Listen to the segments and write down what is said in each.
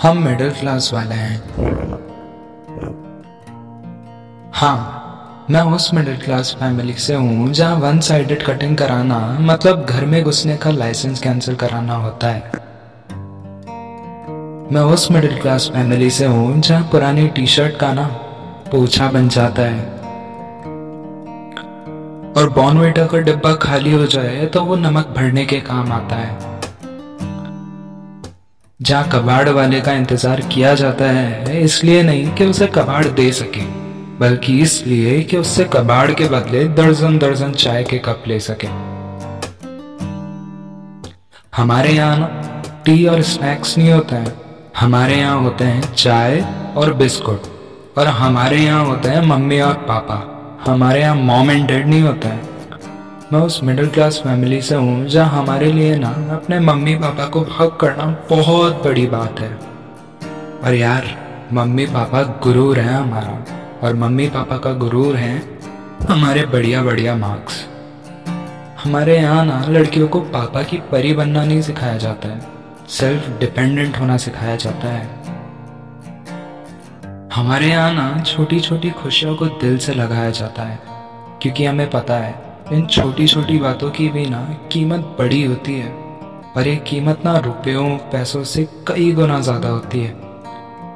हम middle class वाले हैं। हाँ मैं उस मिडिल क्लास फैमिली से हूँ जहाँ वन साइडेड कटिंग कराना मतलब घर में घुसने का लाइसेंस कैंसिल कराना होता है। मैं उस मिडिल क्लास फैमिली से हूँ जहाँ पुरानी टी शर्ट का ना पोछा बन जाता है। और बॉर्नवेटा का डिब्बा खाली हो जाए तो वो नमक भरने के काम आता है। जहाँ कबाड़ वाले का इंतज़ार किया जाता है, इसलिए नहीं कि उसे कबाड़ दे सके, बल्कि इसलिए कि उससे कबाड़ के बदले दर्जन दर्जन चाय के कप ले सके। हमारे यहाँ ना टी और स्नैक्स नहीं होते हैं। हमारे यहाँ होते हैं चाय और बिस्कुट, और हमारे यहाँ होते हैं मम्मी और पापा। हमारे यहाँ मॉम एंड डैड नहीं होता है। मैं उस मिडिल क्लास फैमिली से हूँ, जहाँ हमारे लिए ना अपने मम्मी पापा को हक करना बहुत बड़ी बात है। और यार, मम्मी पापा गुरूर हैं हमारा, और मम्मी पापा का गुरूर है हमारे बढ़िया बढ़िया मार्क्स हमारे यहाँ ना लड़कियों को पापा की परी बनना नहीं सिखाया जाता है सेल्फ डिपेंडेंट होना सिखाया जाता है। हमारे यहाँ ना छोटी छोटी खुशियों को दिल से लगाया जाता है, क्योंकि हमें पता है इन छोटी छोटी बातों की भी ना कीमत बड़ी होती है। और ये कीमत ना रुपयों, पैसों से कई गुना ज़्यादा होती है।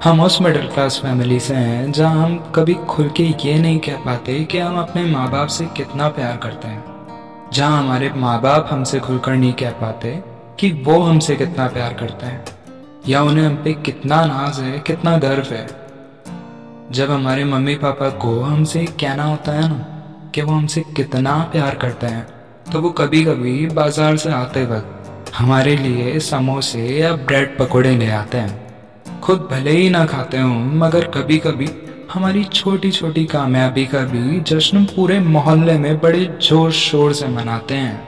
हम उस मिडिल क्लास फैमिली से हैं, जहाँ हम कभी खुल के ये नहीं कह पाते कि हम अपने माँ बाप से कितना प्यार करते हैं। जहाँ हमारे माँ बाप हमसे खुलकर नहीं कह पाते कि वो हमसे कितना प्यार करते हैं, या उन्हें हम पे कितना नाज है, कितना गर्व है। जब हमारे मम्मी पापा को हमसे कहना होता है ना कि वो हमसे कितना प्यार करते हैं। तो वो कभी कभी बाज़ार से आते वक्त हमारे लिए समोसे या ब्रेड पकौड़े ले आते हैं। खुद भले ही ना खाते हों, मगर कभी कभी हमारी छोटी छोटी कामयाबी का भी जश्न पूरे मोहल्ले में बड़े ज़ोर शोर से मनाते हैं।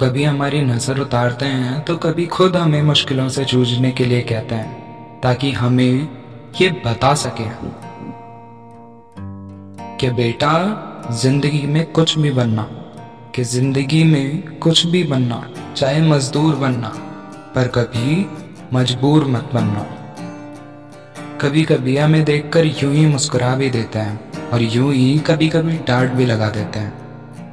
कभी हमारी नज़र उतारते हैं तो कभी खुद हमें मुश्किलों से जूझने के लिए कहते हैं, ताकि हमें ये बता सके कि बेटा, ज़िंदगी में कुछ भी बनना, कि ज़िंदगी में कुछ भी बनना, चाहे मजदूर बनना, पर कभी मजबूर मत बनना। कभी कभी हमें देखकर यूँ ही मुस्कुरा भी देते हैं, और यूँ ही कभी कभी डांट भी लगा देते हैं।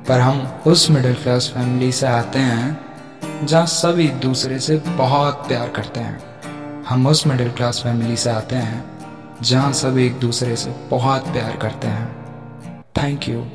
पर हम उस मिडिल क्लास फैमिली से आते हैं, जहाँ सब एक दूसरे से बहुत प्यार करते हैं। हम उस मिडिल क्लास फैमिली से आते हैं, जहाँ सब एक दूसरे से बहुत प्यार करते हैं। Thank you